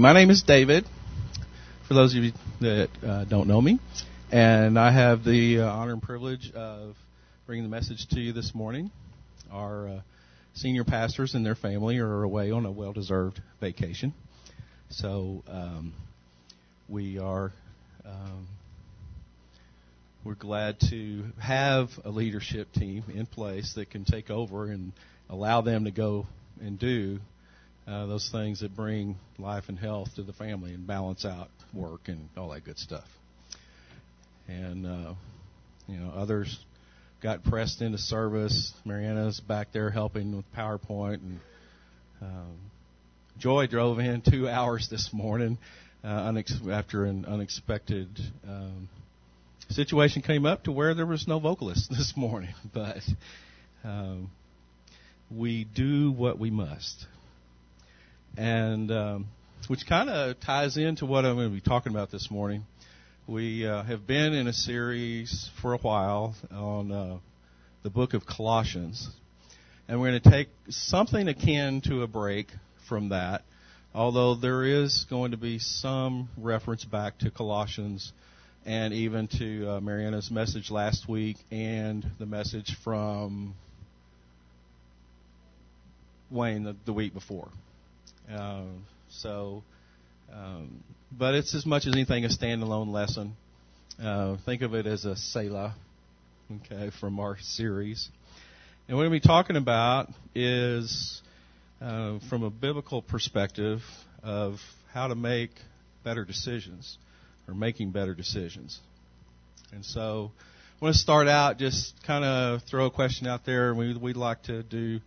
My name is David, for those of you that uh, don't know me, and I have the uh, honor and privilege of bringing the message to you this morning. Our uh, senior pastors and their family are away on a well deserved vacation. So um, we are. Um, we're glad to have a leadership team in place that can take over and allow them to go and do uh, those things that bring life and health to the family and balance out work and all that good stuff. And uh, you know, others got pressed into service. Mariana's back there helping with PowerPoint, and um, Joy drove in two hours this morning uh, unex- after an unexpected. Um, situation came up to where there was no vocalist this morning, but um, we do what we must and um, which kind of ties into what I'm going to be talking about this morning. We uh, have been in a series for a while on uh, the book of Colossians, and we're going to take something akin to a break from that, although there is going to be some reference back to Colossians and even to uh, Mariana's message last week and the message from Wayne the, the week before. Uh, so, um, but it's as much as anything a standalone lesson. Uh, think of it as a Selah, okay, from our series. And what we're going to be talking about is uh, from a biblical perspective of how to make better decisions or making better decisions. And so I want to start out just kind of throw a question out there. We, we'd like to do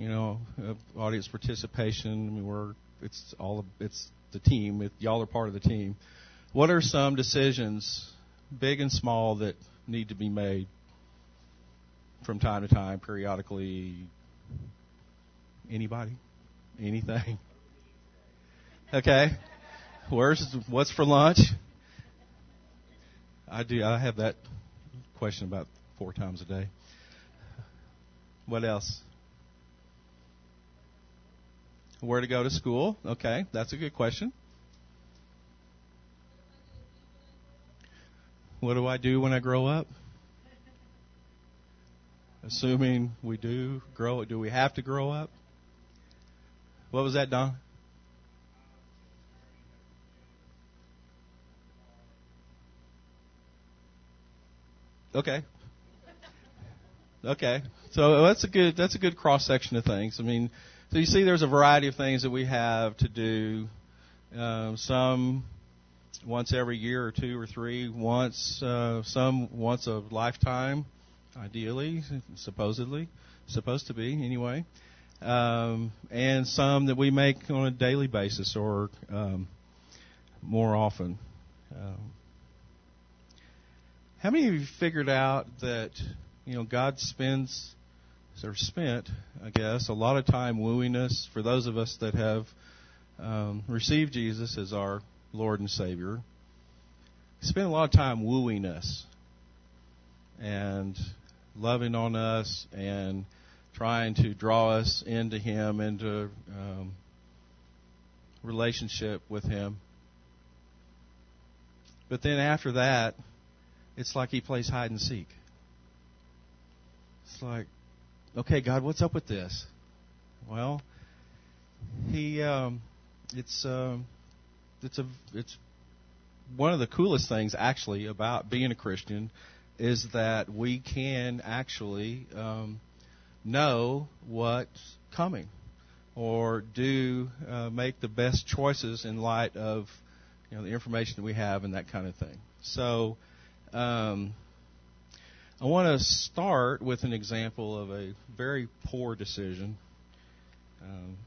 you know, uh, audience participation. I mean, we're it's all it's the team. It, y'all are part of the team. What are some decisions, big and small, that need to be made from time to time, periodically? Anybody? Anything? Okay. Where's what's for lunch? I do. I have that question about four times a day. What else? Where to go to school? Okay, that's a good question. What do I do when I grow up? Assuming we do grow, do we have to grow up? What was that, Don? Okay. Okay. So that's a good that's a good cross section of things. I mean, so you see, there's a variety of things that we have to do. Um, some once every year or two or three, once uh, some once a lifetime, ideally, supposedly, supposed to be anyway, um, and some that we make on a daily basis or um, more often. Um, how many of you figured out that you know God spends are spent, I guess, a lot of time wooing us. For those of us that have um, received Jesus as our Lord and Savior, spend a lot of time wooing us and loving on us and trying to draw us into Him, into um, relationship with Him. But then after that, it's like He plays hide and seek. It's like, okay, God, what's up with this? Well, he, um, it's, um, it's a, it's one of the coolest things actually about being a Christian is that we can actually um, know what's coming or do uh, make the best choices in light of you know the information that we have and that kind of thing. So um, I want to start with an example of a very poor decision. Um,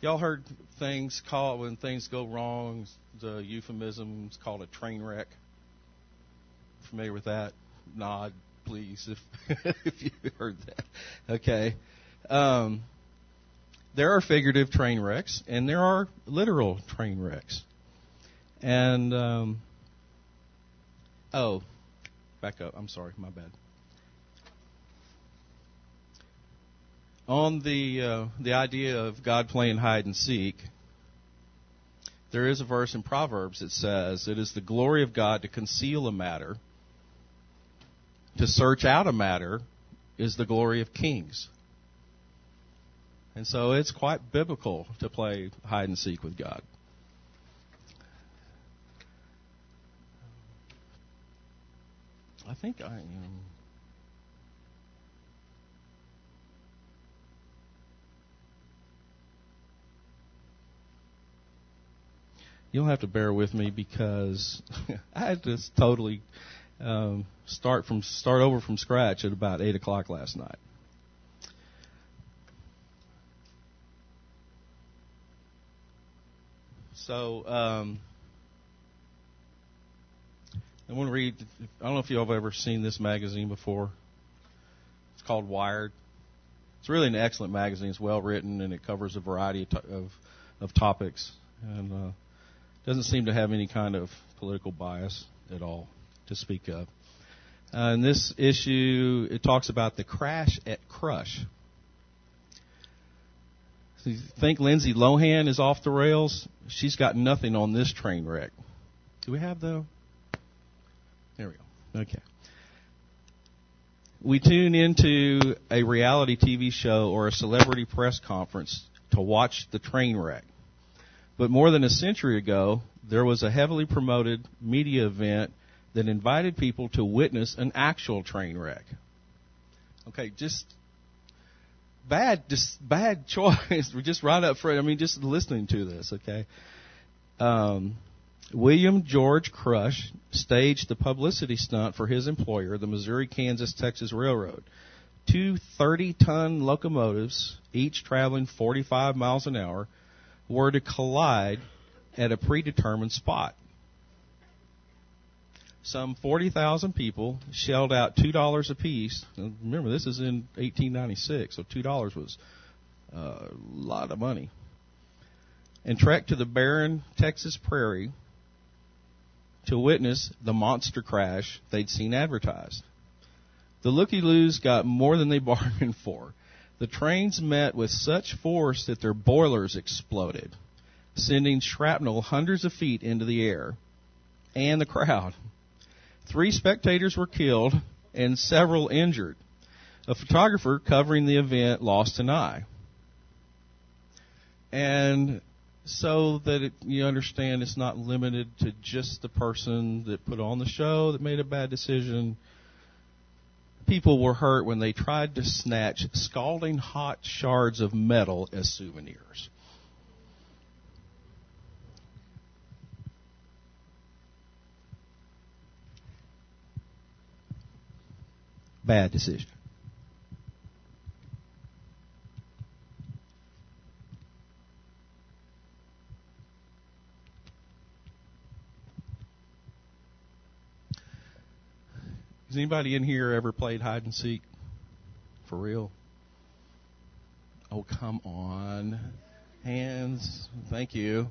y'all heard things called when things go wrong. The euphemism is called a train wreck. Familiar with that? Nod, please, if if you heard that. Okay. Um, there are figurative train wrecks, and there are literal train wrecks. And um, Oh, back up. I'm sorry. My bad. on the uh, the idea of God playing hide and seek, there is a verse in Proverbs that says, "It is the glory of God to conceal a matter; to search out a matter is the glory of kings." And so it's quite biblical to play hide and seek with God. I think I am. You'll have to bear with me because I had to totally um, start from start over from scratch at about eight o'clock last night. So um, I want to read. I don't know if you've ever seen this magazine before. It's called Wired. It's really an excellent magazine. It's well written and it covers a variety of, of, of topics and uh, doesn't seem to have any kind of political bias at all to speak of. Uh, in this issue, it talks about the crash at Crush. So you think Lindsay Lohan is off the rails? She's got nothing on this train wreck. Do we have the? There we go. Okay. We tune into a reality TV show or a celebrity press conference to watch the train wreck. But more than a century ago, there was a heavily promoted media event that invited people to witness an actual train wreck. Okay, just bad, just bad choice. We're just right up front. I mean, just listening to this. Okay. Um, William George Crush staged the publicity stunt for his employer, the Missouri Kansas Texas Railroad. Two 30 ton locomotives, each traveling 45 miles an hour, were to collide at a predetermined spot. Some 40,000 people shelled out $2 apiece. Remember, this is in 1896, so $2 was uh, a lot of money. And trekked to the barren Texas prairie to witness the monster crash they'd seen advertised. The looky loos got more than they bargained for. The trains met with such force that their boilers exploded, sending shrapnel hundreds of feet into the air and the crowd. Three spectators were killed and several injured. A photographer covering the event lost an eye. And so that it, you understand it's not limited to just the person that put on the show that made a bad decision. People were hurt when they tried to snatch scalding hot shards of metal as souvenirs. Bad decision. Has anybody in here ever played hide and seek? For real? Oh, come on. Hands. Thank you.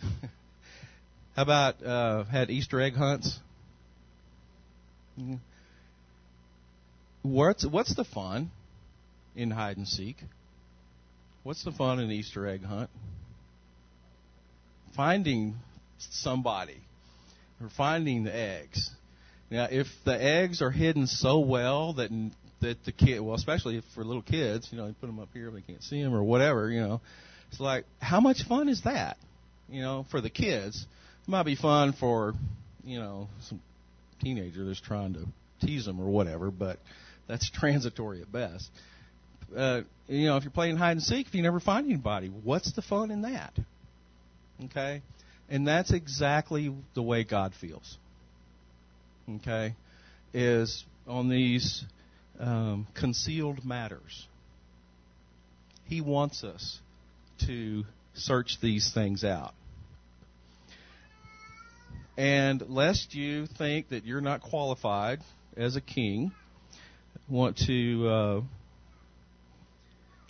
How about uh, had Easter egg hunts? What's what's the fun in hide and seek? What's the fun in Easter egg hunt? Finding somebody or finding the eggs. Now, if the eggs are hidden so well that that the kid, well, especially for little kids, you know, they put them up here, they can't see them or whatever, you know, it's like how much fun is that? You know, for the kids, it might be fun for, you know, some teenager that's trying to tease them or whatever, but that's transitory at best. Uh, you know, if you're playing hide and seek, if you never find anybody, what's the fun in that? Okay, and that's exactly the way God feels okay, is on these um, concealed matters. He wants us to search these things out. And lest you think that you're not qualified as a king, want to uh,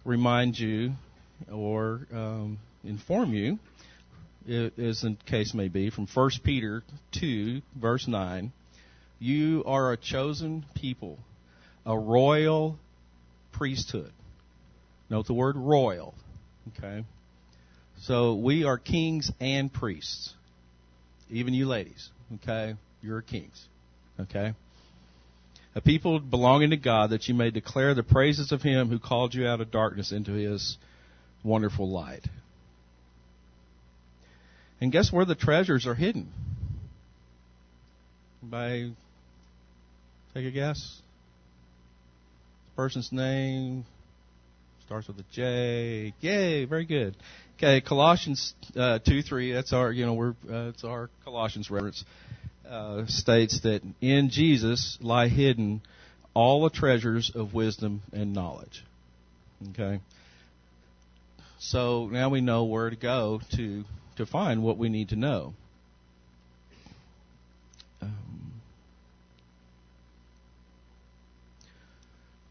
remind you or um, inform you, as the case may be, from 1 Peter 2, verse 9 you are a chosen people, a royal priesthood, Note the word royal. Okay? So we are kings and priests. Even you ladies. Okay? You're kings. Okay? A people belonging to God that you may declare the praises of Him who called you out of darkness into His wonderful light. And guess where the treasures are hidden? By, take a guess. The Person's name starts with a J. Yay, very good. Okay, Colossians uh, two three. That's our you know we're uh, it's our Colossians reference. Uh, states that in Jesus lie hidden all the treasures of wisdom and knowledge. Okay. So now we know where to go to to find what we need to know.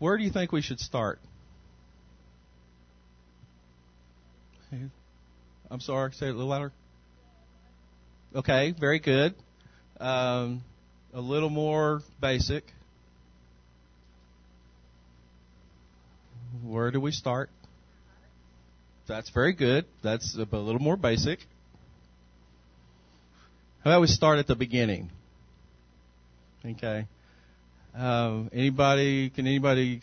Where do you think we should start? I'm sorry, say it a little louder. Okay, very good. Um, a little more basic. Where do we start? That's very good. That's a little more basic. How about we start at the beginning? Okay. Um, anybody? Can anybody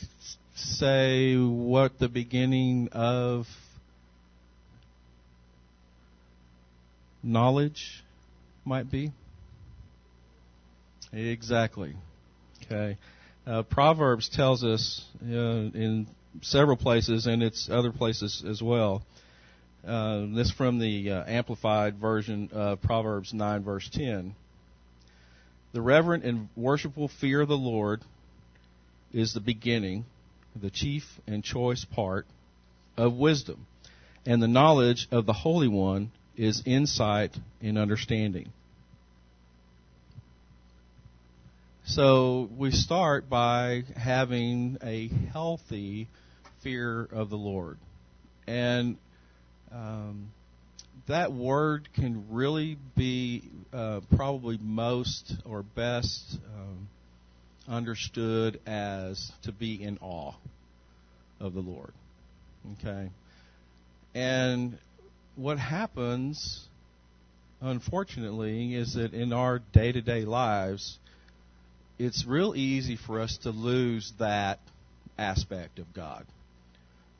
say what the beginning of knowledge might be? Exactly. Okay. Uh, Proverbs tells us uh, in several places, and it's other places as well. Uh, this from the uh, Amplified version of Proverbs 9, verse 10. The reverent and worshipful fear of the Lord is the beginning, the chief and choice part of wisdom, and the knowledge of the Holy One is insight and understanding. So we start by having a healthy fear of the Lord. And um, that word can really be uh, probably most or best um, understood as to be in awe of the Lord. Okay? And what happens, unfortunately, is that in our day to day lives, it's real easy for us to lose that aspect of God.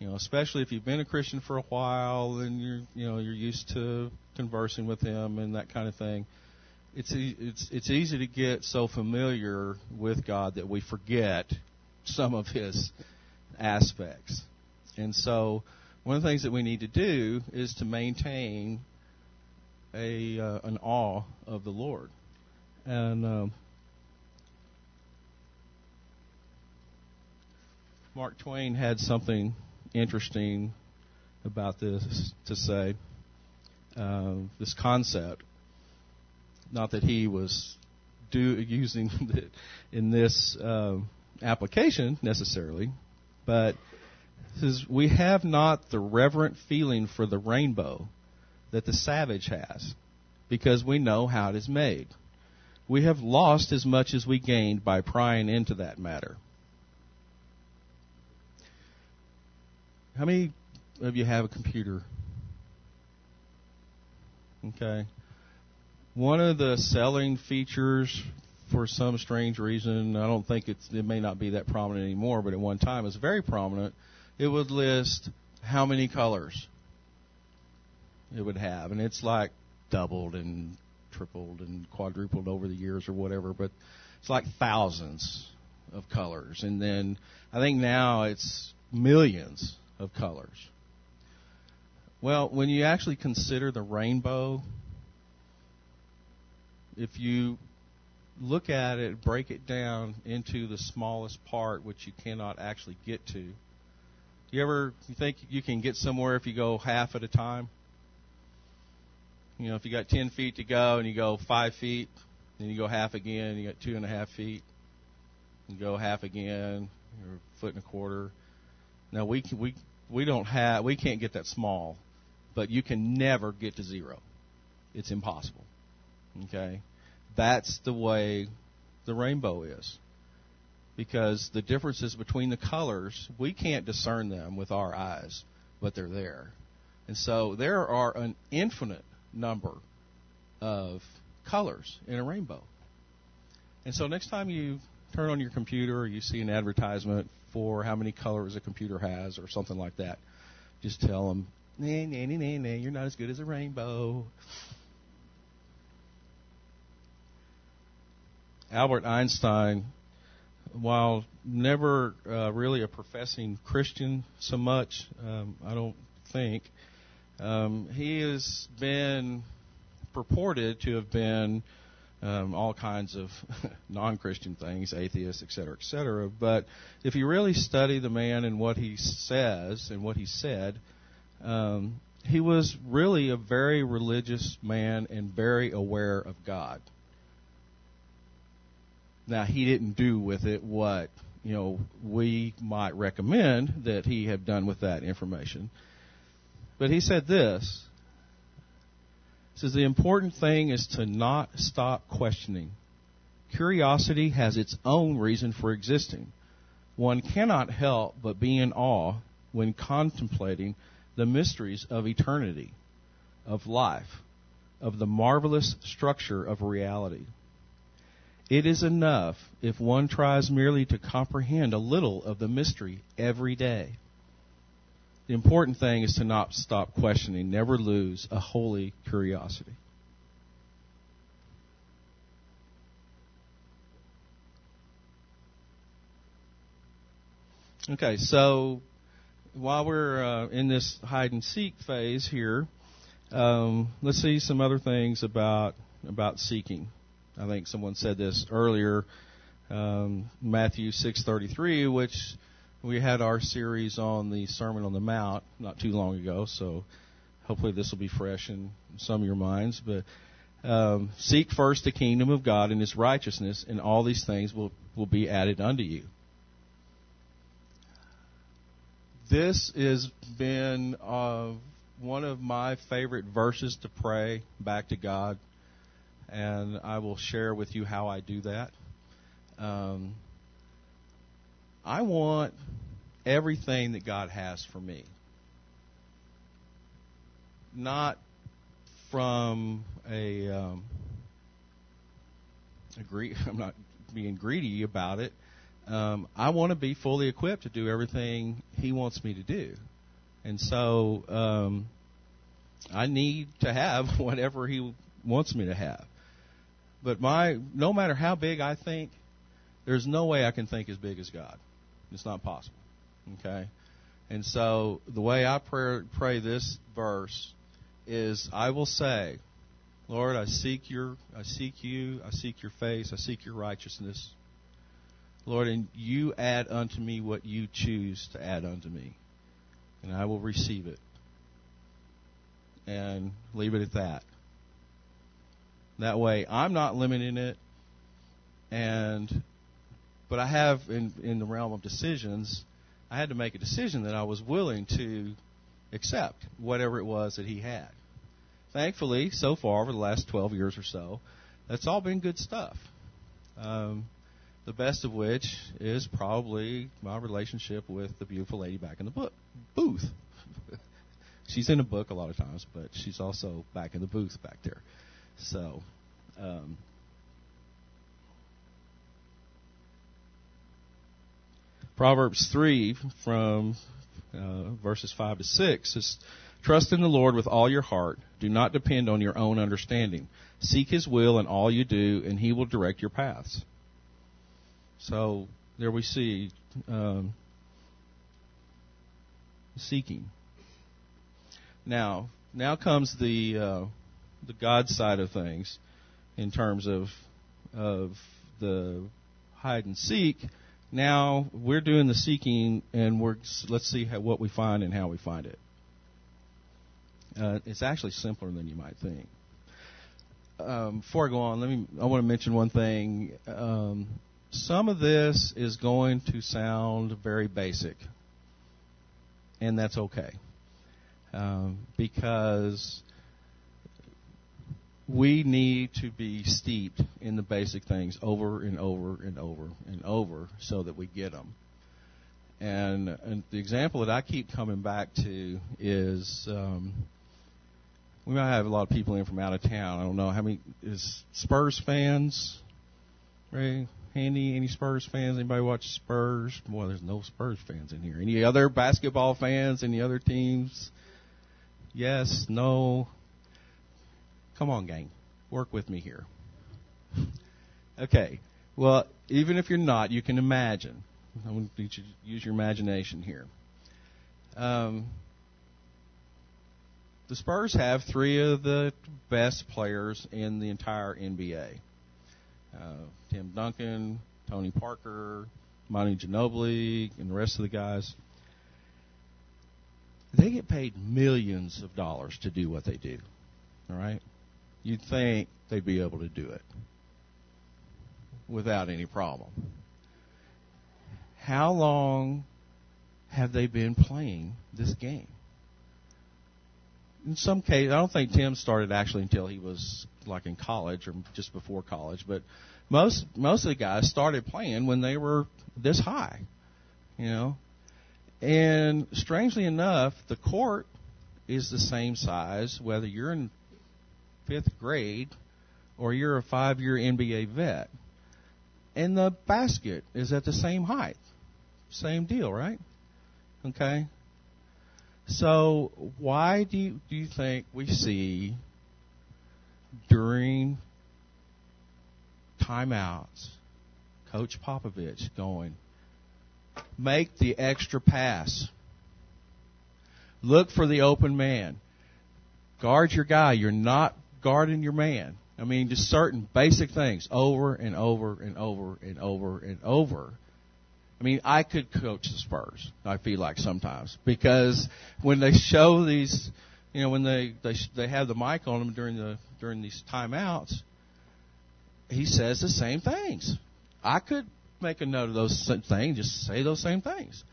You know, especially if you've been a Christian for a while and you're, you know, you're used to conversing with Him and that kind of thing. It's it's it's easy to get so familiar with God that we forget some of His aspects. And so, one of the things that we need to do is to maintain a uh, an awe of the Lord. And um, Mark Twain had something interesting about this to say. Uh, this concept, not that he was do, using it in this uh, application necessarily, but says we have not the reverent feeling for the rainbow that the savage has, because we know how it is made. We have lost as much as we gained by prying into that matter. How many of you have a computer? Okay. One of the selling features for some strange reason, I don't think it's it may not be that prominent anymore, but at one time it was very prominent. It would list how many colors it would have, and it's like doubled and tripled and quadrupled over the years or whatever, but it's like thousands of colors. And then I think now it's millions of colors. Well, when you actually consider the rainbow, if you look at it, break it down into the smallest part, which you cannot actually get to. Do you ever you think you can get somewhere if you go half at a time? You know, if you got ten feet to go and you go five feet, then you go half again, you got two and a half feet, you go half again, or a foot and a quarter. Now we can, we we don't have we can't get that small, but you can never get to zero. It's impossible. Okay? That's the way the rainbow is. because the differences between the colors, we can't discern them with our eyes, but they're there. And so there are an infinite number of colors in a rainbow. And so next time you turn on your computer or you see an advertisement for how many colors a computer has or something like that, just tell them, nah, nah, nah, nah, nah, you're not as good as a rainbow. Albert Einstein, while never uh, really a professing Christian so much, um, I don't think, um, he has been purported to have been um, all kinds of non-Christian things, atheists, et cetera, et cetera. But if you really study the man and what he says and what he said, um, he was really a very religious man and very aware of God. Now he didn't do with it what you know we might recommend that he have done with that information. But he said this says the important thing is to not stop questioning. Curiosity has its own reason for existing. One cannot help but be in awe when contemplating the mysteries of eternity, of life, of the marvelous structure of reality. It is enough if one tries merely to comprehend a little of the mystery every day. The important thing is to not stop questioning, never lose a holy curiosity. Okay, so while we're uh, in this hide and seek phase here, um, let's see some other things about about seeking. I think someone said this earlier, um, Matthew six thirty three, which we had our series on the Sermon on the Mount not too long ago, so hopefully this will be fresh in some of your minds. But um, seek first the kingdom of God and His righteousness, and all these things will will be added unto you. This has been uh, one of my favorite verses to pray back to God, and I will share with you how I do that. Um, I want everything that God has for me. Not from a, um, a gre- I'm not being greedy about it. Um, I want to be fully equipped to do everything He wants me to do, and so um, I need to have whatever He wants me to have. But my, no matter how big I think, there's no way I can think as big as God. It's not possible. Okay? And so the way I pray, pray this verse is I will say, Lord, I seek your I seek you, I seek your face, I seek your righteousness. Lord, and you add unto me what you choose to add unto me. And I will receive it. And leave it at that. That way I'm not limiting it and but I have, in, in the realm of decisions, I had to make a decision that I was willing to accept whatever it was that he had. Thankfully, so far, over the last 12 years or so, that's all been good stuff. Um, the best of which is probably my relationship with the beautiful lady back in the book booth. she's in a book a lot of times, but she's also back in the booth back there. So, um, Proverbs 3 from uh, verses 5 to 6 says, Trust in the Lord with all your heart. Do not depend on your own understanding. Seek His will in all you do, and He will direct your paths. So there we see um, seeking. Now, now comes the uh, the God side of things in terms of of the hide and seek now we're doing the seeking, and we're let's see how, what we find and how we find it. Uh, it's actually simpler than you might think. Um, before I go on, let me. I want to mention one thing. Um, some of this is going to sound very basic, and that's okay, um, because we need to be steeped in the basic things over and over and over and over so that we get them. And, and the example that I keep coming back to is um, we might have a lot of people in from out of town. I don't know how many is Spurs fans. Ray, Handy, any Spurs fans? Anybody watch Spurs? Well, there's no Spurs fans in here. Any other basketball fans? Any other teams? Yes, no. Come on, gang. Work with me here. Okay. Well, even if you're not, you can imagine. I want you to use your imagination here. Um, the Spurs have three of the best players in the entire NBA. Uh, Tim Duncan, Tony Parker, Monty Ginobili, and the rest of the guys. They get paid millions of dollars to do what they do. All right? You'd think they'd be able to do it without any problem. How long have they been playing this game? In some cases, I don't think Tim started actually until he was like in college or just before college, but most most of the guys started playing when they were this high, you know. And strangely enough, the court is the same size whether you're in fifth grade or you're a five year NBA vet. And the basket is at the same height. Same deal, right? Okay. So why do you, do you think we see during timeouts Coach Popovich going, make the extra pass. Look for the open man. Guard your guy. You're not guarding your man. I mean, just certain basic things over and over and over and over and over. I mean, I could coach the Spurs. I feel like sometimes because when they show these, you know, when they they they have the mic on them during the during these timeouts, he says the same things. I could make a note of those things, just say those same things.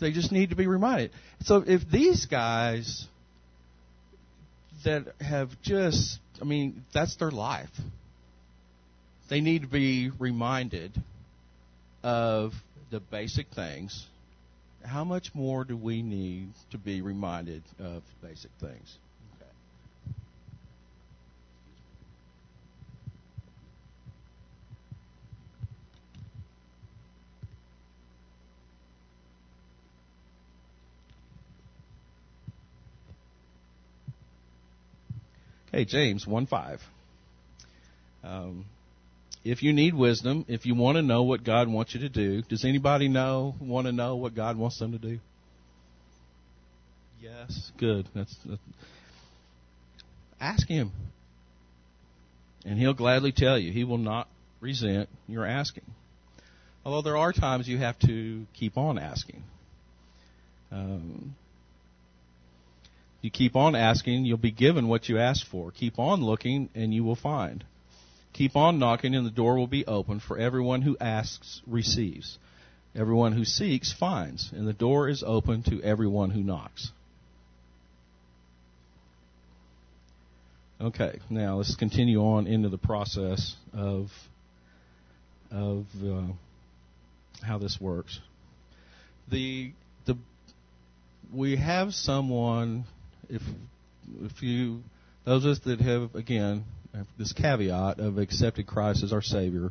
They just need to be reminded. So if these guys that have just, I mean, that's their life. They need to be reminded of the basic things, how much more do we need to be reminded of basic things? Okay, James 1 5. Um, if you need wisdom, if you want to know what God wants you to do, does anybody know want to know what God wants them to do? Yes, good. That's, that's ask Him, and He'll gladly tell you. He will not resent your asking. Although there are times you have to keep on asking. Um, you keep on asking, you'll be given what you ask for. Keep on looking, and you will find. Keep on knocking, and the door will be open, for everyone who asks receives. Everyone who seeks finds, and the door is open to everyone who knocks. Okay, now let's continue on into the process of of uh, how this works. The the we have someone if if you those of us that have again this caveat of accepted Christ as our Savior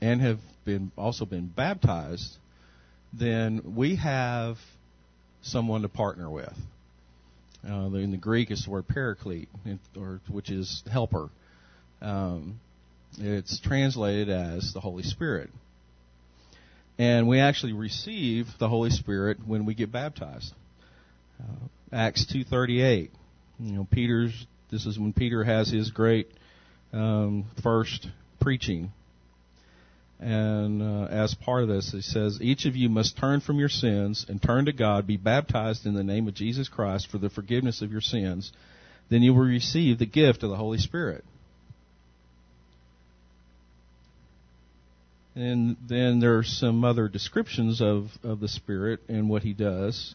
and have been also been baptized, then we have someone to partner with. Uh, in the Greek, it's the word paraclete, or which is helper. Um, it's translated as the Holy Spirit, and we actually receive the Holy Spirit when we get baptized. Uh, Acts two thirty eight. You know, Peter's this is when Peter has his great um, first preaching. And uh, as part of this, he says, Each of you must turn from your sins and turn to God, be baptized in the name of Jesus Christ for the forgiveness of your sins. Then you will receive the gift of the Holy Spirit. And then there are some other descriptions of, of the Spirit and what He does.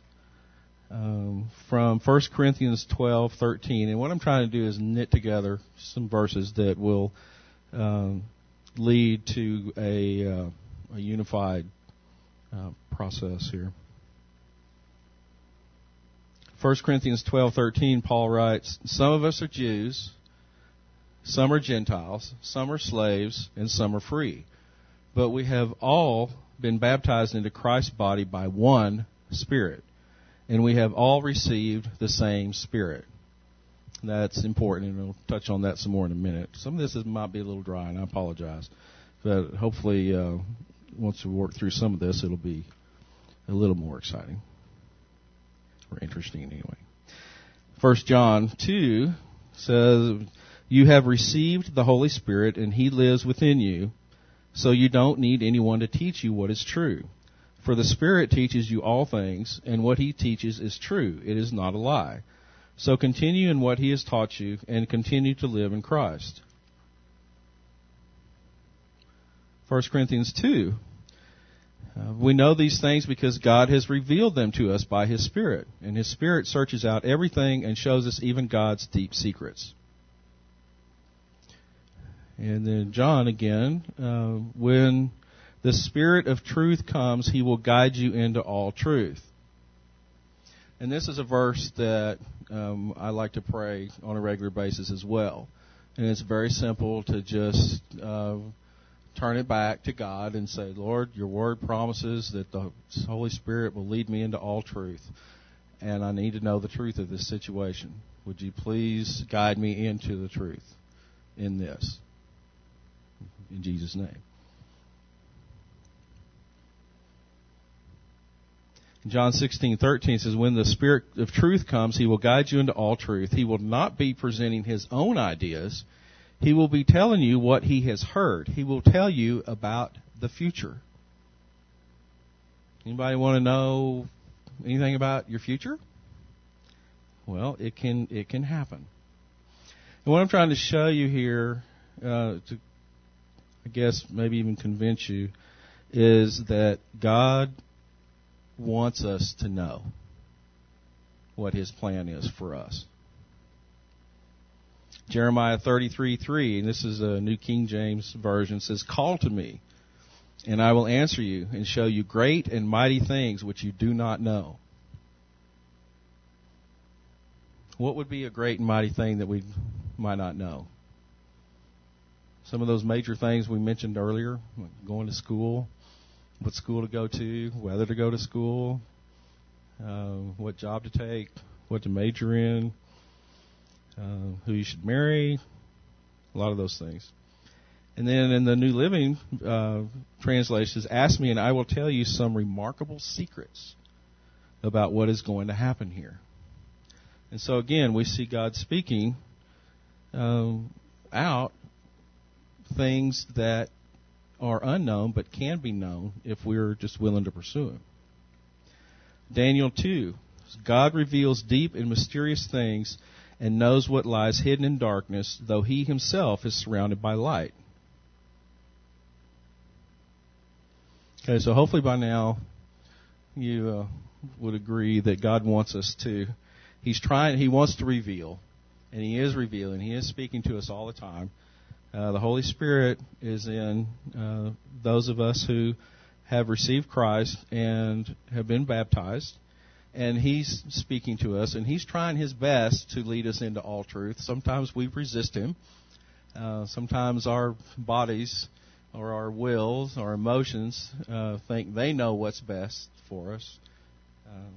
Um, from 1 Corinthians 12, 13. And what I'm trying to do is knit together some verses that will um, lead to a, uh, a unified uh, process here. 1 Corinthians 12:13 Paul writes, "Some of us are Jews, some are Gentiles, some are slaves, and some are free. But we have all been baptized into Christ's body by one Spirit, and we have all received the same Spirit." That's important, and I'll touch on that some more in a minute. Some of this is, might be a little dry, and I apologize. But hopefully, uh, once we work through some of this, it'll be a little more exciting or interesting anyway. First John 2 says, You have received the Holy Spirit, and He lives within you, so you don't need anyone to teach you what is true. For the Spirit teaches you all things, and what He teaches is true. It is not a lie. So continue in what He has taught you, and continue to live in Christ. 1 Corinthians 2. Uh, we know these things because God has revealed them to us by His Spirit, and His Spirit searches out everything and shows us even God's deep secrets. And then John again, uh, when the Spirit of truth comes, He will guide you into all truth. And this is a verse that um, I like to pray on a regular basis as well. And it's very simple to just uh, turn it back to God and say, Lord, your word promises that the Holy Spirit will lead me into all truth. And I need to know the truth of this situation. Would you please guide me into the truth in this? In Jesus' name. John 16:13 says when the spirit of truth comes he will guide you into all truth he will not be presenting his own ideas he will be telling you what he has heard. He will tell you about the future. Anybody want to know anything about your future? Well, it can it can happen. And what I'm trying to show you here, uh, to I guess maybe even convince you, is that God wants us to know what His plan is for us. Jeremiah 33 3, and this is a New King James Version, says, Call to me, and I will answer you and show you great and mighty things which you do not know. What would be a great and mighty thing that we might not know? Some of those major things we mentioned earlier, like going to school, what school to go to, whether to go to school, uh, what job to take, what to major in, uh, who you should marry, a lot of those things. And then in the New Living uh, translation, says, "Ask me, and I will tell you some remarkable secrets about what is going to happen here." And so again, we see God speaking um, out things that are unknown but can be known if we're just willing to pursue them. Daniel 2. God reveals deep and mysterious things and knows what lies hidden in darkness, though he himself is surrounded by light. Okay, so hopefully by now you uh, would agree that God wants us to. He's trying. He wants to reveal, and He is revealing. He is speaking to us all the time. Uh, the Holy Spirit is in uh, those of us who have received Christ and have been baptized and he's speaking to us, and he's trying his best to lead us into all truth. Sometimes we resist him. Uh, sometimes our bodies or our wills, our emotions, uh, think they know what's best for us, uh,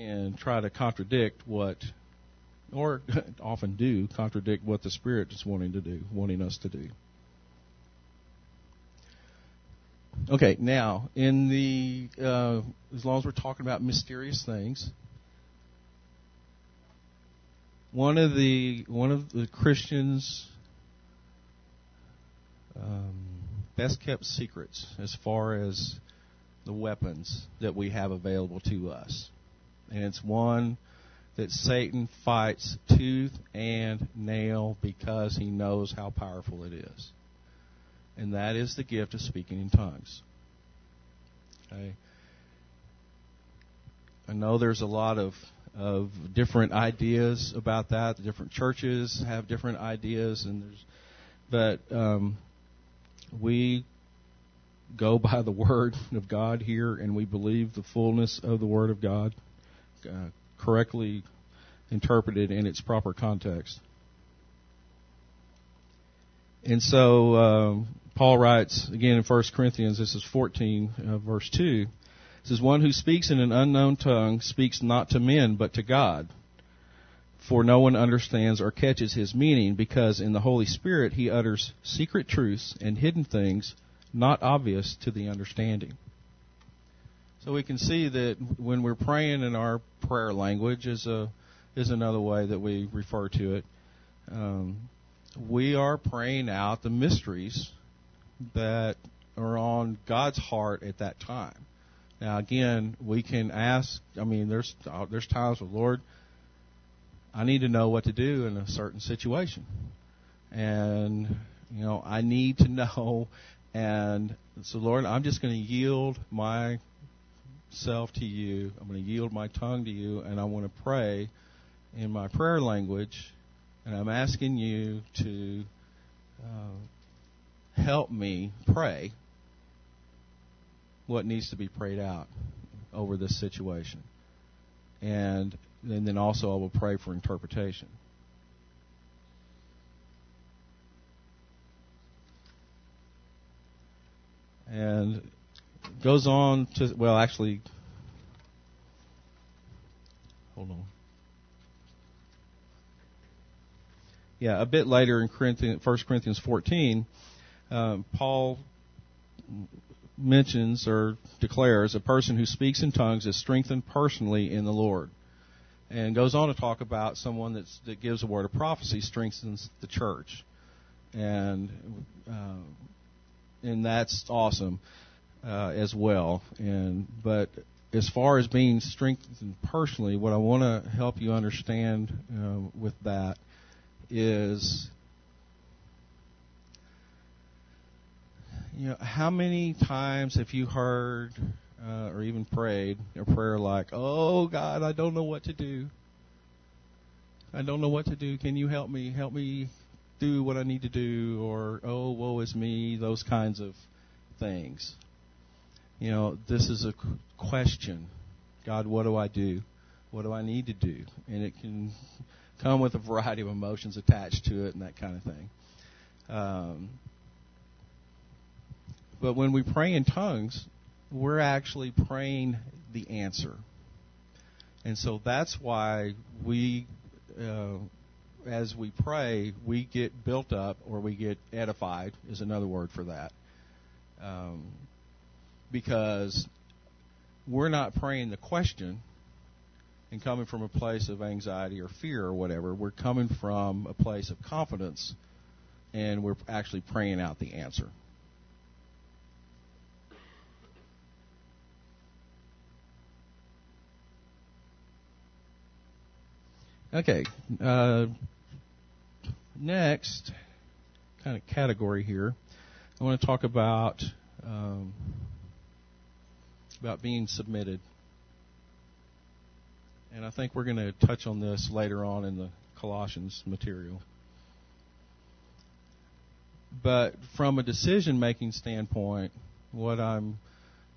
and try to contradict what, or often do contradict what the Spirit is wanting to do, wanting us to do. Okay, now in the uh, as long as we're talking about mysterious things, one of the one of the Christians' um, best kept secrets as far as the weapons that we have available to us, and it's one that Satan fights tooth and nail because he knows how powerful it is and that is the gift of speaking in tongues. Okay? I know there's a lot of of different ideas about that. The different churches have different ideas, and there's, but um, we go by the word of God here, and we believe the fullness of the word of God, uh, correctly interpreted in its proper context. And so um, Paul writes again in 1 Corinthians, this is 14, uh, verse 2. It says, One who speaks in an unknown tongue speaks not to men, but to God. For no one understands or catches his meaning, because in the Holy Spirit he utters secret truths and hidden things not obvious to the understanding. So we can see that when we're praying in our prayer language is a is another way that we refer to it. Um, we are praying out the mysteries that are on God's heart at that time. Now, again, we can ask. I mean, there's there's times where Lord, I need to know what to do in a certain situation, and you know, I need to know. And so, Lord, I'm just going to yield myself to you. I'm going to yield my tongue to you, and I want to pray in my prayer language, and I'm asking you to uh, help me pray what needs to be prayed out over this situation. And, and then also I will pray for interpretation. And goes on to, well, actually, hold on. yeah, a bit later in Corinthians, 1 Corinthians 14, um, Paul mentions or declares a person who speaks in tongues is strengthened personally in the Lord. And goes on to talk about someone that's, that gives a word of prophecy strengthens the church. And, uh, and that's awesome, uh, as well. And, but as far as being strengthened personally, what I want to help you understand, uh, with that is you know how many times have you heard uh, or even prayed a prayer like oh god i don't know what to do. I don't know what to do. Can you help me? Help me do what i need to do or oh woe is me those kinds of things you know this is a question god what do i do what do i need to do and it can come with a variety of emotions attached to it and that kind of thing. Um, but when we pray in tongues, we're actually praying the answer. And so that's why we, uh, as we pray, we get built up or we get edified, is another word for that. Um, because we're not praying the question, and coming from a place of anxiety or fear or whatever. We're coming from a place of confidence and we're actually praying out the answer. Okay. Uh, next kind of category here, I want to talk about um, about being submitted. And I think we're going to touch on this later on in the Colossians material. But from a decision making standpoint, what I'm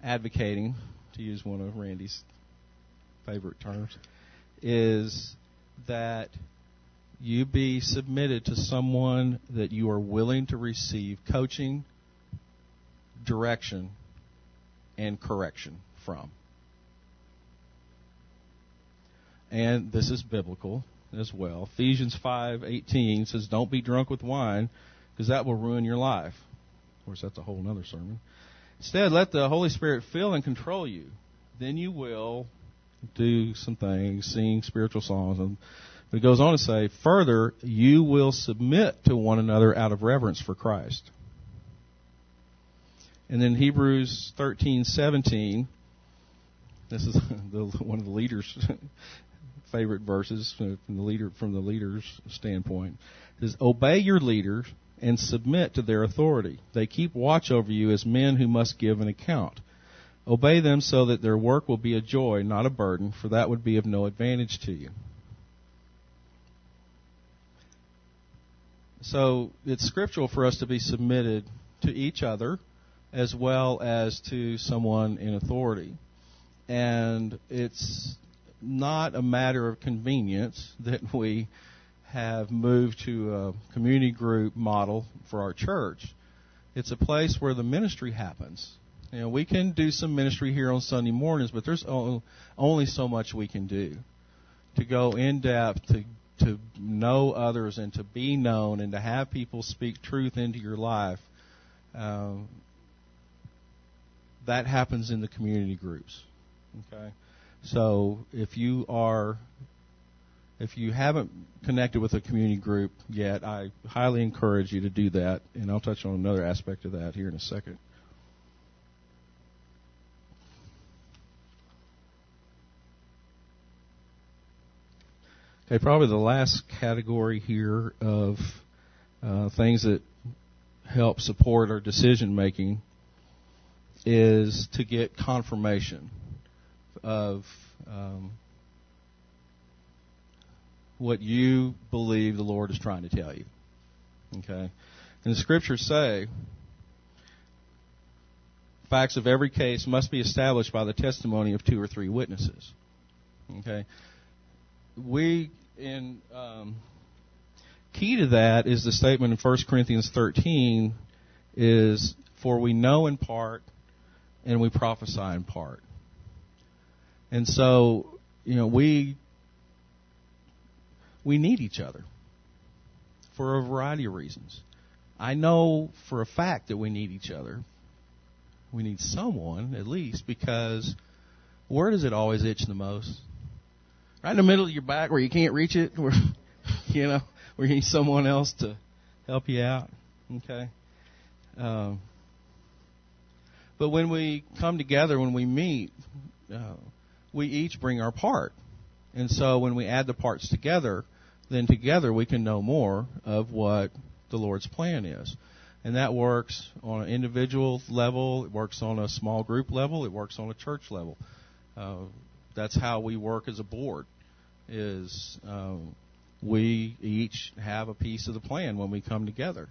advocating, to use one of Randy's favorite terms, is that you be submitted to someone that you are willing to receive coaching, direction, and correction from and this is biblical as well. Ephesians 5:18 says, "Don't be drunk with wine, because that will ruin your life." Of course, that's a whole other sermon. Instead, let the Holy Spirit fill and control you. Then you will do some things, sing spiritual songs, and it goes on to say, "Further, you will submit to one another out of reverence for Christ." And then Hebrews 13:17 this is the, one of the leaders favorite verses from the leader from the leader's standpoint. It says, "Obey your leaders and submit to their authority. They keep watch over you as men who must give an account. Obey them so that their work will be a joy, not a burden, for that would be of no advantage to you. So it's scriptural for us to be submitted to each other as well as to someone in authority. And it's not a matter of convenience that we have moved to a community group model for our church. It's a place where the ministry happens. You know, we can do some ministry here on Sunday mornings, but there's only so much we can do. To go in depth, to to know others and to be known and to have people speak truth into your life, um, that happens in the community groups. Okay, so if you are if you haven't connected with a community group yet, I highly encourage you to do that, and I'll touch on another aspect of that here in a second. Okay, probably the last category here of uh, things that help support our decision making is to get confirmation of um, what you believe the Lord is trying to tell you. Okay? And the scriptures say facts of every case must be established by the testimony of two or three witnesses. Okay? We in um, key to that is the statement in 1 Corinthians 13 is for we know in part and we prophesy in part. And so, you know, we we need each other for a variety of reasons. I know for a fact that we need each other. We need someone at least because where does it always itch the most? Right in the middle of your back where you can't reach it, where you know, where you need someone else to help you out. Okay. Um, but when we come together, when we meet, uh, we each bring our part. And so when we add the parts together, then together we can know more of what the Lord's plan is. And that works on an individual level, it works on a small group level, it works on a church level. Uh, that's how we work as a board. Is um, we each have a piece of the plan when we come together,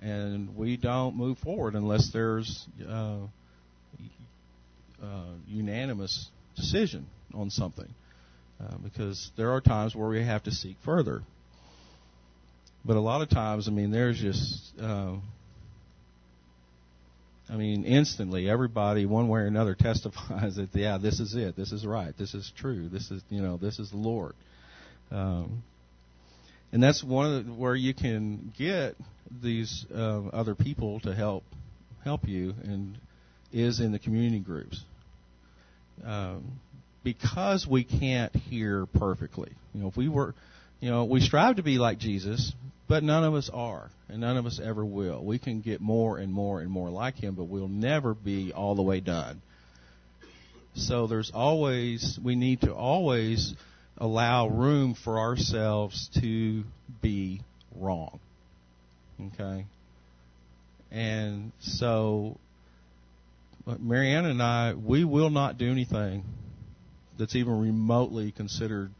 and we don't move forward unless there's uh, uh, unanimous decision on something. Uh, because there are times where we have to seek further. But a lot of times, I mean, there's just, uh, I mean, instantly, everybody, one way or another, testifies that, yeah, this is it, this is right, this is true, this is, you know, this is the Lord. Um, and that's one of the, where you can get these uh, other people to help help you, and is in the community groups. Um, because we can't hear perfectly. You know, if we were, you know, we strive to be like Jesus, but none of us are, and none of us ever will. We can get more and more and more like Him, but we'll never be all the way done. So there's always, we need to always allow room for ourselves to be wrong. Okay? And so, Marianne and I, we will not do anything that's even remotely considered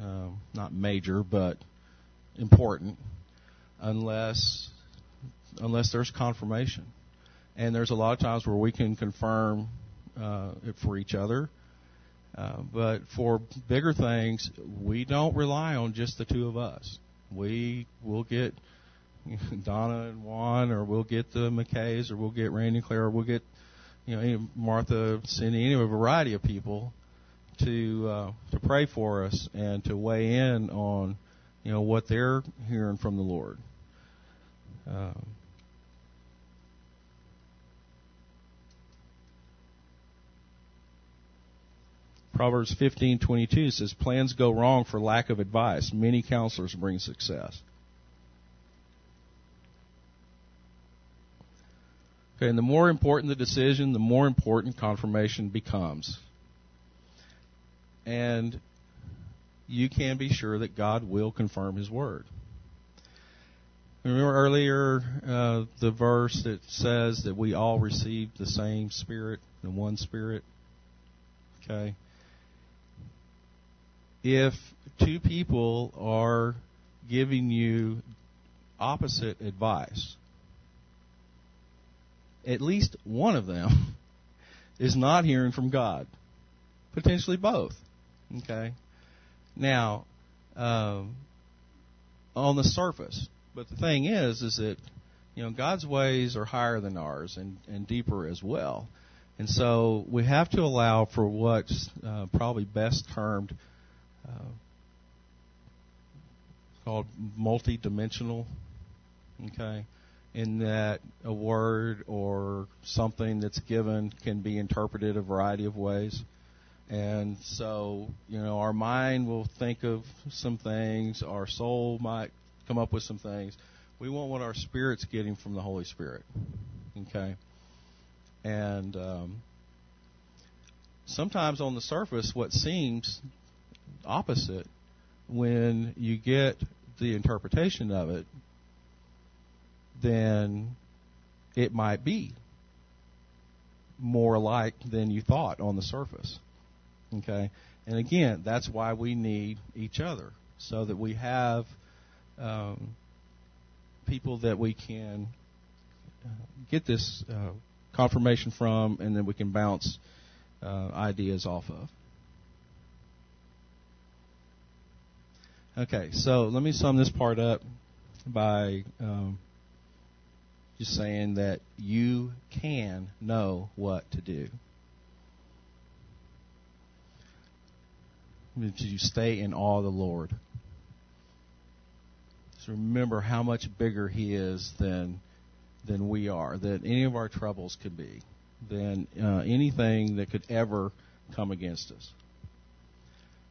um, not major but important unless unless there's confirmation. And there's a lot of times where we can confirm uh, it for each other. Uh, but for bigger things we don't rely on just the two of us. We will get Donna and Juan, or we'll get the McKays, or we'll get Randy and Claire, or we'll get you know, Martha, Cindy, any a variety of people to uh, to pray for us and to weigh in on you know what they're hearing from the Lord. Um, Proverbs 15:22 says plans go wrong for lack of advice. Many counselors bring success. Okay, and the more important the decision, the more important confirmation becomes. And you can be sure that God will confirm His word. Remember earlier uh, the verse that says that we all received the same Spirit, the one Spirit. Okay? If two people are giving you opposite advice, at least one of them is not hearing from God. Potentially both. Okay? Now, um, on the surface, but the thing is, is that you know God's ways are higher than ours and, and deeper as well, and so we have to allow for what's uh, probably best termed uh, called multi-dimensional. Okay, in that a word or something that's given can be interpreted a variety of ways. And so, you know, our mind will think of some things, our soul might come up with some things. We want what our spirit's getting from the Holy Spirit. Okay? And um, sometimes on the surface, what seems opposite, when you get the interpretation of it, then it might be more alike than you thought on the surface. Okay? And again, that's why we need each other, so that we have um, people that we can uh, get this uh, confirmation from, and then we can bounce uh, ideas off of. Okay, so let me sum this part up by um, just saying that you can know what to do. You stay in awe of the Lord. So remember how much bigger He is than than we are, that any of our troubles could be, than uh, anything that could ever come against us.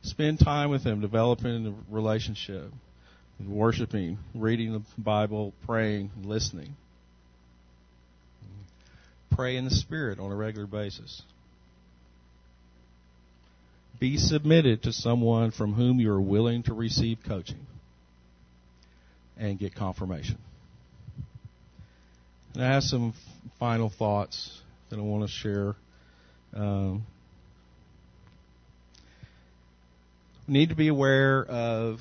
Spend time with Him, developing a relationship, worshiping, reading the Bible, praying, listening. Pray in the Spirit on a regular basis. Be submitted to someone from whom you are willing to receive coaching and get confirmation. And I have some final thoughts that I want to share. Um, need to be aware of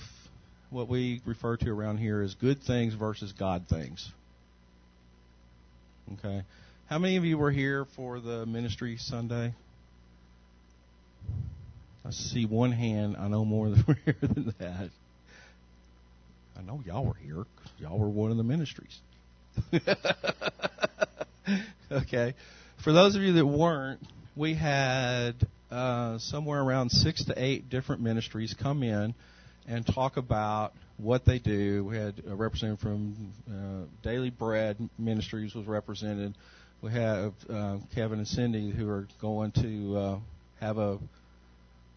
what we refer to around here as good things versus God things. Okay. How many of you were here for the ministry Sunday? I see one hand. I know more than here than that. I know y'all were here. Y'all were one of the ministries. okay. For those of you that weren't, we had uh, somewhere around six to eight different ministries come in and talk about what they do. We had a representative from uh, Daily Bread Ministries was represented. We have uh, Kevin and Cindy who are going to uh, have a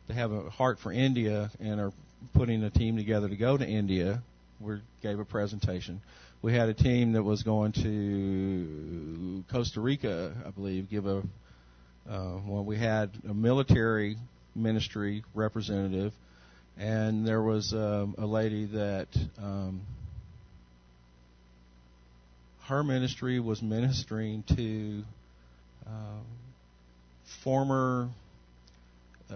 they have a heart for India and are putting a team together to go to India we gave a presentation. We had a team that was going to Costa Rica, I believe, give a. Uh, well, we had a military ministry representative, and there was um, a lady that um, her ministry was ministering to uh, former, uh,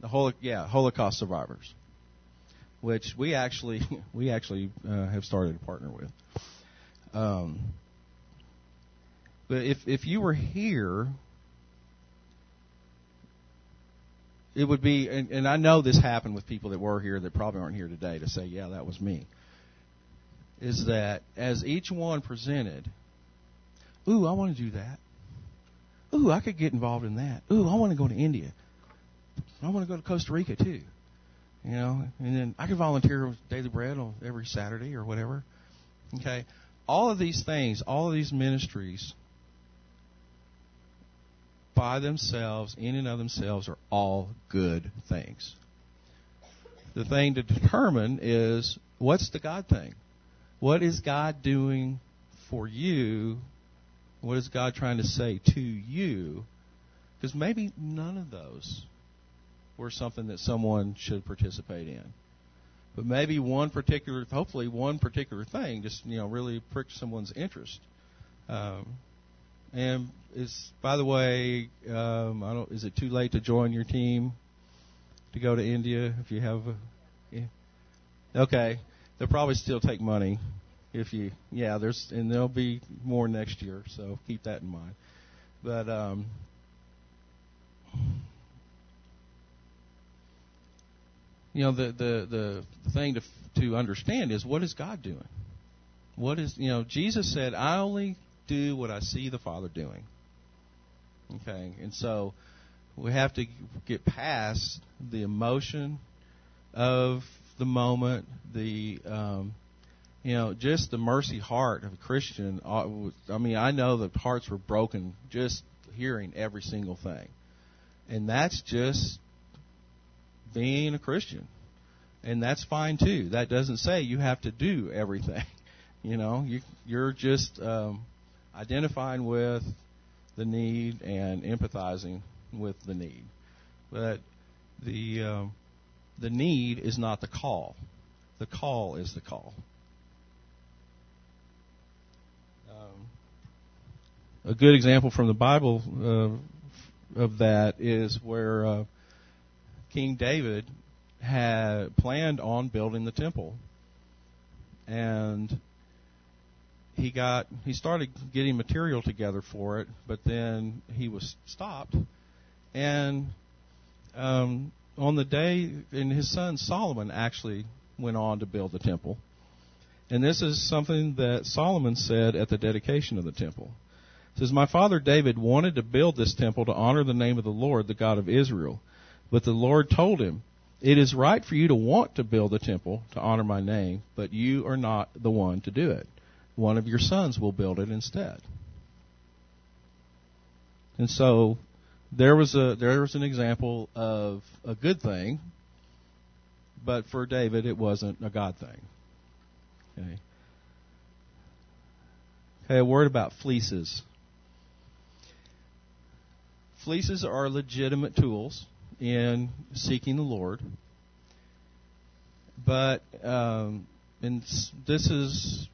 the Holo- yeah Holocaust survivors which we actually we actually uh, have started to partner with. Um, but if if you were here, it would be, and, and I know this happened with people that were here that probably aren't here today to say, yeah, that was me. Is that as each one presented, ooh, I want to do that. Ooh, I could get involved in that. Ooh, I want to go to India. I want to go to Costa Rica too. You know, and then I could volunteer with Daily Bread on every Saturday or whatever. Okay, all of these things, all of these ministries, by themselves, in and of themselves, are all good things. The thing to determine is what's the God thing? What is God doing for you? What is God trying to say to you? Because maybe none of those were something that someone should participate in. But maybe one particular, hopefully one particular thing, just you know, really pricked someone's interest. Um, And is by the way, um, I don't. Is it too late to join your team to go to India if you have? A, yeah. Okay, they'll probably still take money if you. Yeah, there's and there'll be more next year, so keep that in mind. But um, you know the the the, the thing to to understand is what is God doing? What is you know Jesus said, "I only do what I see the Father doing." Okay, and so we have to get past the emotion of the moment, the um, you know, just the mercy heart of a Christian. Uh, I mean, I know the hearts were broken just hearing every single thing, and that's just being a Christian, and that's fine too. That doesn't say you have to do everything. You know, you, you're just um, identifying with the need and empathizing with the need. But the um, the need is not the call. The call is the call. Um, a good example from the Bible uh, of that is where uh, King David had planned on building the temple, and he got he started getting material together for it, but then he was stopped, and um, on the day, and his son Solomon actually went on to build the temple, and this is something that Solomon said at the dedication of the temple. It says, "My father David wanted to build this temple to honor the name of the Lord, the God of Israel, but the Lord told him." It is right for you to want to build a temple to honor my name, but you are not the one to do it one of your sons will build it instead. And so there was a there was an example of a good thing, but for David it wasn't a God thing. Okay. Okay, a word about fleeces. Fleeces are legitimate tools in seeking the Lord, but um, and this is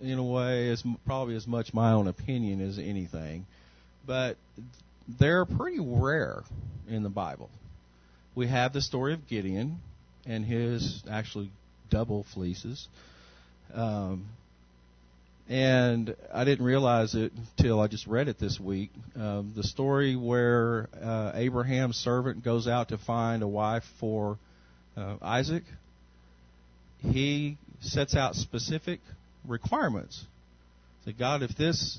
in a way, is probably as much my own opinion as anything, but they're pretty rare in the Bible. We have the story of Gideon and his actually double fleeces. Um, and I didn't realize it until I just read it this week. Um, the story where uh, Abraham's servant goes out to find a wife for uh, Isaac, he sets out specific requirements. Say, God, if this,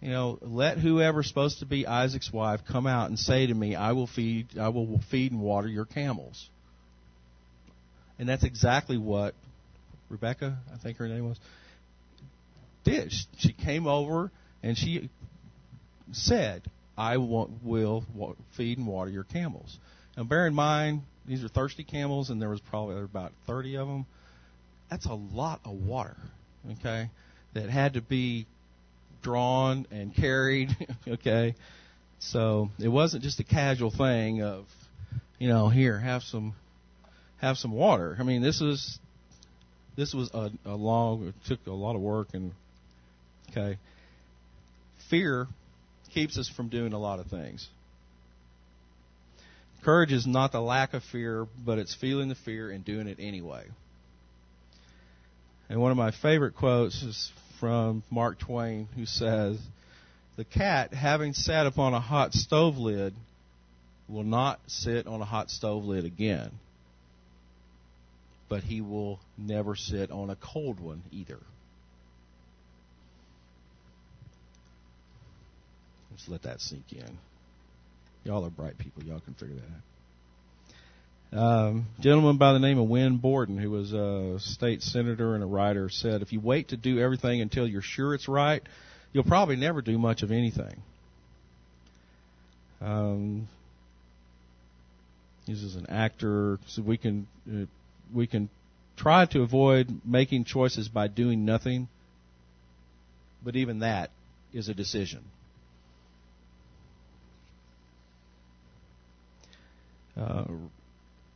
you know, let whoever's supposed to be Isaac's wife come out and say to me, I will feed, I will feed and water your camels. And that's exactly what Rebecca, I think her name was, did. She came over and she said, I will feed and water your camels. Now, bear in mind, these are thirsty camels, and there was probably about 30 of them. That's a lot of water okay, that had to be drawn and carried, okay. So it wasn't just a casual thing of, you know, here have some, have some water. I mean, this was, this was a, a long, it took a lot of work and, okay. Fear keeps us from doing a lot of things. Courage is not the lack of fear, but it's feeling the fear and doing it anyway. And one of my favorite quotes is from Mark Twain, who says, The cat, having sat upon a hot stove lid, will not sit on a hot stove lid again. But he will never sit on a cold one either. Just let that sink in. Y'all are bright people. Y'all can figure that out. Um, gentleman by the name of Win Borden, who was a state senator and a writer, said, "If you wait to do everything until you're sure it's right, you'll probably never do much of anything." Um, he's as an actor, so we can uh, we can try to avoid making choices by doing nothing, but even that is a decision. Uh,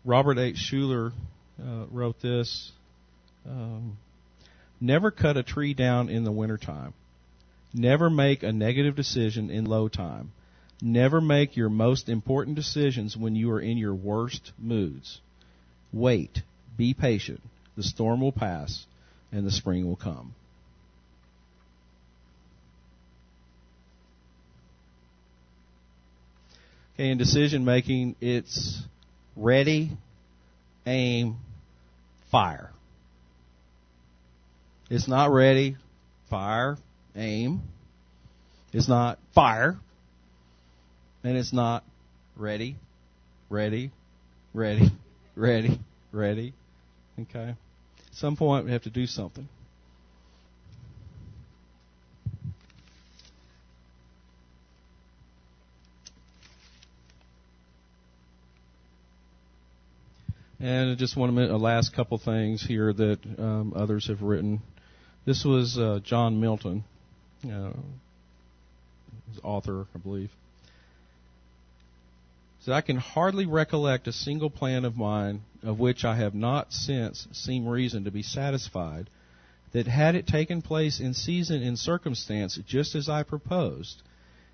Robert H. Schuller uh, wrote this. Um, Never cut a tree down in the wintertime. Never make a negative decision in low time. Never make your most important decisions when you are in your worst moods. Wait. Be patient. The storm will pass and the spring will come. Okay, in decision making, it's ready, aim, fire. It's not ready, fire, aim. It's not fire. And it's not ready, ready, ready, ready, ready. Okay? At some point, we have to do something. And I just want to mention a last couple things here that um, others have written. This was uh, John Milton, uh, author, I believe. So I can hardly recollect a single plan of mine of which I have not since seen reason to be satisfied that had it taken place in season and circumstance just as I proposed,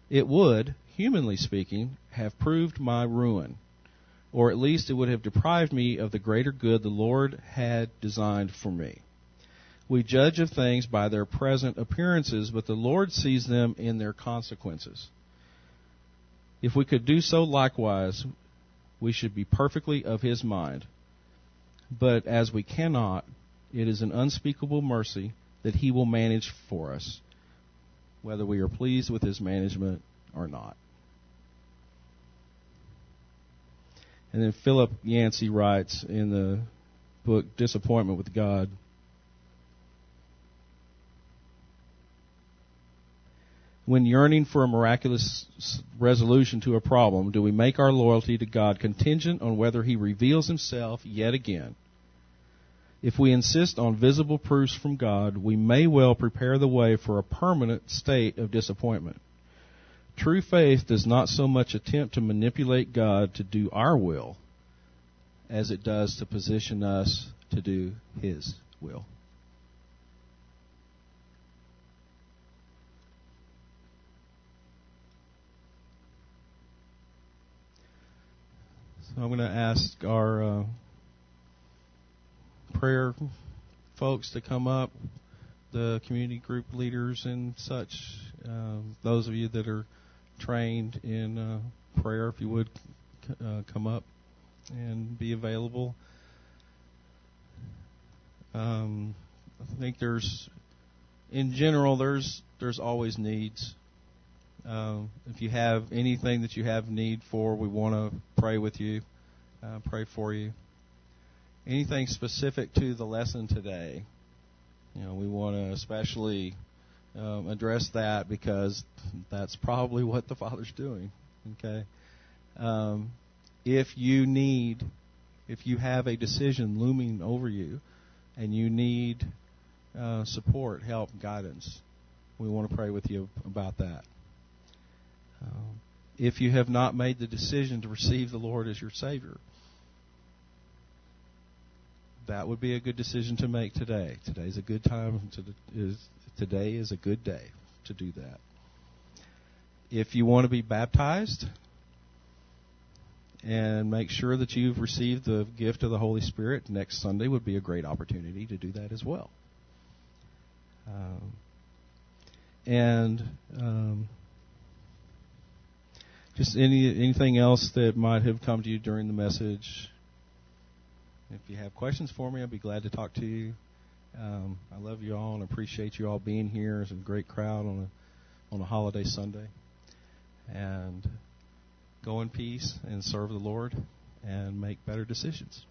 it would, humanly speaking, have proved my ruin or at least it would have deprived me of the greater good the Lord had designed for me. We judge of things by their present appearances, but the Lord sees them in their consequences. If we could do so likewise, we should be perfectly of His mind. But as we cannot, it is an unspeakable mercy that He will manage for us, whether we are pleased with His management or not. And then Philip Yancey writes in the book Disappointment with God. When yearning for a miraculous resolution to a problem, do we make our loyalty to God contingent on whether He reveals Himself yet again? If we insist on visible proofs from God, we may well prepare the way for a permanent state of disappointment. True faith does not so much attempt to manipulate God to do our will as it does to position us to do His will. So I'm going to ask our uh, prayer folks to come up, the community group leaders and such, um, those of you that are trained in uh, prayer, if you would uh, come up and be available. Um, I think there's, in general, there's there's always needs. Um, if you have anything that you have need for, we want to pray with you, uh, pray for you. Anything specific to the lesson today, you know, we want to especially um, address that because that's probably what the Father's doing. Okay. Um, if you need, if you have a decision looming over you, and you need uh, support, help, guidance, we want to pray with you about that. Um, if you have not made the decision to receive the Lord as your Savior, that would be a good decision to make today. Today's a good time to is today is a good day to do that. If you want to be baptized and make sure that you've received the gift of the Holy Spirit, next Sunday would be a great opportunity to do that as well. Um, and um, just any anything else that might have come to you during the message. If you have questions for me, I'd be glad to talk to you. Um, I love you all and appreciate you all being here. It's a great crowd on a on a holiday Sunday. And go in peace and serve the Lord and make better decisions.